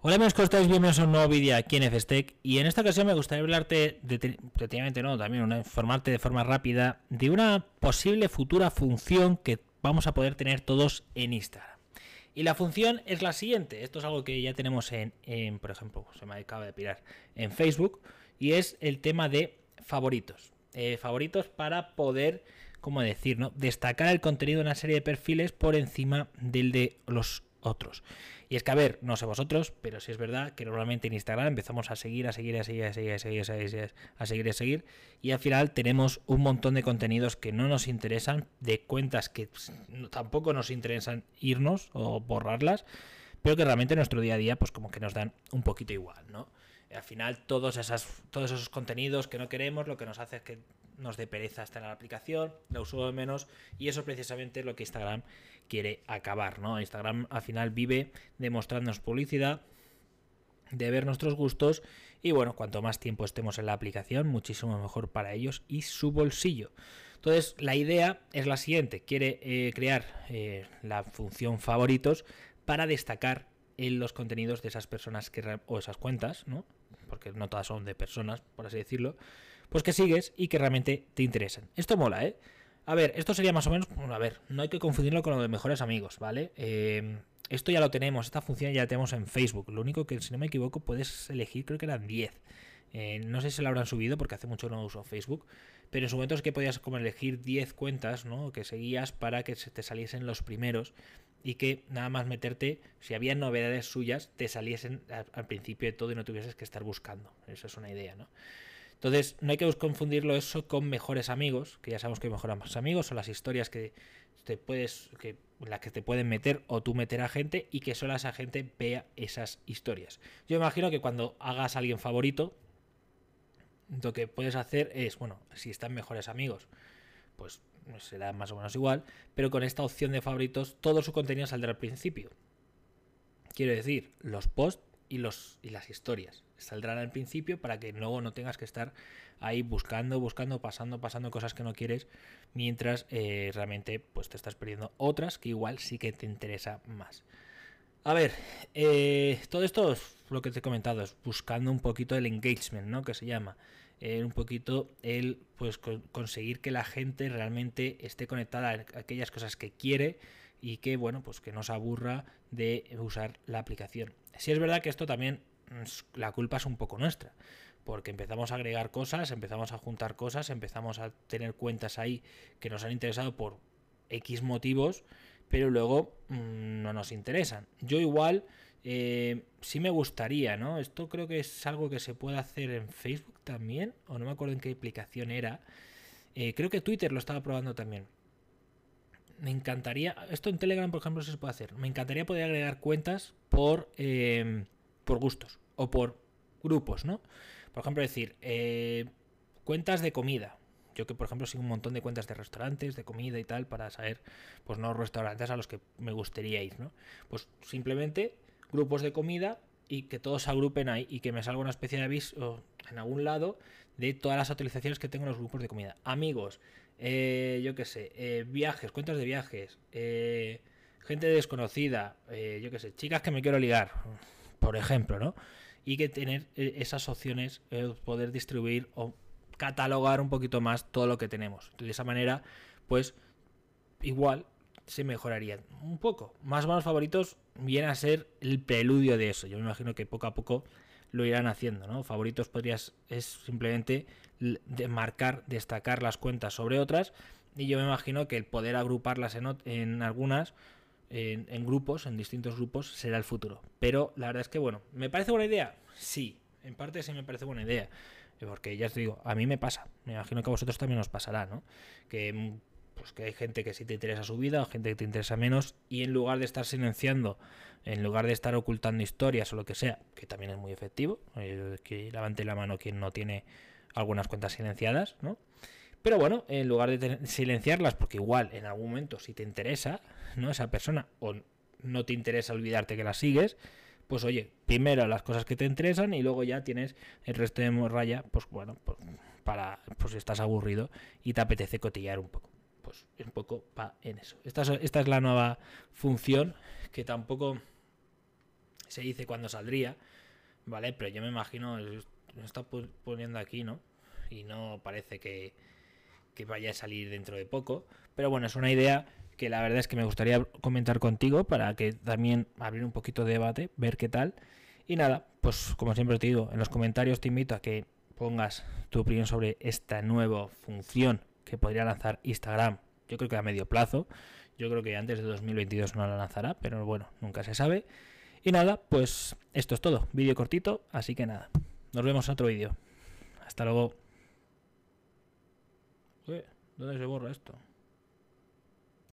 Hola amigos, ¿cómo estáis? Bienvenidos a un nuevo vídeo aquí en FSTEC y en esta ocasión me gustaría hablarte, detenidamente no, también informarte de forma rápida de una posible futura función que vamos a poder tener todos en Instagram. Y la función es la siguiente, esto es algo que ya tenemos en, por ejemplo, se me acaba de pirar, en Facebook, y es el tema de favoritos. Eh, favoritos para poder, como decir, ¿no? destacar el contenido de una serie de perfiles por encima del de los otros. Y es que, a ver, no sé vosotros, pero sí es verdad que normalmente en Instagram empezamos a seguir, a seguir, a seguir, a seguir, a seguir, a seguir, a seguir, a seguir, y al final tenemos un montón de contenidos que no nos interesan, de cuentas que tampoco nos interesan irnos o borrarlas, pero que realmente en nuestro día a día, pues como que nos dan un poquito igual, ¿no? Al final todos, esas, todos esos contenidos que no queremos, lo que nos hace es que nos dé pereza estar en la aplicación, la uso de menos y eso precisamente es lo que Instagram quiere acabar, ¿no? Instagram al final vive de mostrarnos publicidad, de ver nuestros gustos y bueno, cuanto más tiempo estemos en la aplicación, muchísimo mejor para ellos y su bolsillo. Entonces, la idea es la siguiente, quiere eh, crear eh, la función favoritos para destacar en los contenidos de esas personas que, o esas cuentas, ¿no? Porque no todas son de personas, por así decirlo, pues que sigues y que realmente te interesan. Esto mola, ¿eh? A ver, esto sería más o menos, bueno, a ver, no hay que confundirlo con lo de mejores amigos, ¿vale? Eh, esto ya lo tenemos, esta función ya la tenemos en Facebook. Lo único que, si no me equivoco, puedes elegir, creo que eran 10. Eh, no sé si lo habrán subido porque hace mucho no uso Facebook, pero en su momento es que podías como elegir 10 cuentas, ¿no? Que seguías para que te saliesen los primeros y que nada más meterte, si había novedades suyas, te saliesen al, principio de todo y no tuvieses que estar buscando. Eso es una idea, ¿no? Entonces, no hay que confundirlo eso con mejores amigos, que ya sabemos que mejores amigos son las historias que te puedes, que las que te pueden meter o tú meter a gente y que solo esa gente vea esas historias. Yo imagino que cuando hagas a alguien favorito, lo que puedes hacer es, bueno, si están mejores amigos, pues será más o menos igual, pero con esta opción de favoritos todo su contenido saldrá al principio. Quiero decir, los posts y, los, y las historias saldrán al principio para que luego no tengas que estar ahí buscando, buscando, pasando, pasando cosas que no quieres, mientras eh, realmente pues te estás perdiendo otras que igual sí que te interesa más. A ver, eh, todo esto es lo que te he comentado, es buscando un poquito el engagement, ¿no? Que se llama. Eh, un poquito el pues conseguir que la gente realmente esté conectada a aquellas cosas que quiere y que bueno pues que no se aburra de usar la aplicación. Si es verdad que esto también mm, la culpa es un poco nuestra porque empezamos a agregar cosas, empezamos a juntar cosas, empezamos a tener cuentas ahí que nos han interesado por X motivos, pero luego mm, no nos interesan. Yo igual eh, sí me gustaría, ¿no? Esto creo que es algo que se puede hacer en Facebook también, o no me acuerdo en qué aplicación era. Eh, creo que Twitter lo estaba probando también. Me encantaría, esto en Telegram por ejemplo se puede hacer, me encantaría poder agregar cuentas por, em, por gustos o por grupos, ¿no? Por ejemplo decir, eh, cuentas de comida, yo que por ejemplo sigo un montón de cuentas de restaurantes, de comida y tal, para saber, pues no restaurantes a los que me gustaría ir, ¿no? Pues simplemente grupos de comida y que todos se agrupen ahí y que me salga una especie de aviso en algún lado de todas las actualizaciones que tengo en los grupos de comida. Amigos, eh, yo qué sé, eh, viajes, cuentas de viajes, eh, gente desconocida, yo qué sé, chicas que me quiero ligar, por ejemplo, ¿no? Y que tener esas opciones, poder distribuir o catalogar un poquito más todo lo que tenemos. De esa manera, pues igual se mejorarían un poco. Más o menos favoritos viene a ser el preludio de eso. Yo me imagino que poco a poco lo irán haciendo, ¿no? Favoritos podrías es simplemente marcar, destacar las cuentas sobre otras y yo me imagino que el poder agruparlas en, en algunas en, en, grupos, en distintos grupos, será el futuro. Pero la verdad es que, bueno, ¿me parece buena idea? Sí, en parte sí me parece buena idea. Porque ya os digo, a mí me pasa. Me imagino que a vosotros también os pasará, ¿no? Que pues que hay gente que sí te interesa su vida gente que te interesa menos y en lugar de estar silenciando, en lugar de estar ocultando historias o lo que sea, que también es muy efectivo, que levante la mano quien no tiene algunas cuentas silenciadas, ¿no? Pero bueno, en lugar de silenciarlas, porque igual en algún momento si te interesa, ¿no? Esa persona o no te interesa olvidarte que la sigues, pues oye, primero las cosas que te interesan y luego ya tienes el resto de morralla, pues bueno, pues, para, pues estás aburrido y te apetece cotillar un poco pues un poco va en eso. Esta es, la nueva función que tampoco se dice cuándo saldría, ¿vale? Pero yo me imagino, lo está poniendo aquí, ¿no? Y no parece que, que vaya a salir dentro de poco. Pero bueno, es una idea que la verdad es que me gustaría comentar contigo para que también abrir un poquito de debate, ver qué tal. Y nada, pues como siempre te digo, en los comentarios te invito a que pongas tu opinión sobre esta nueva función que podría lanzar Instagram. Yo creo que a medio plazo. Yo creo que antes de 2022 no la lanzará, pero bueno, nunca se sabe. Y nada, pues esto es todo. Vídeo cortito, así que nada. Nos vemos en otro vídeo. Hasta luego. ¿Dónde se borra esto?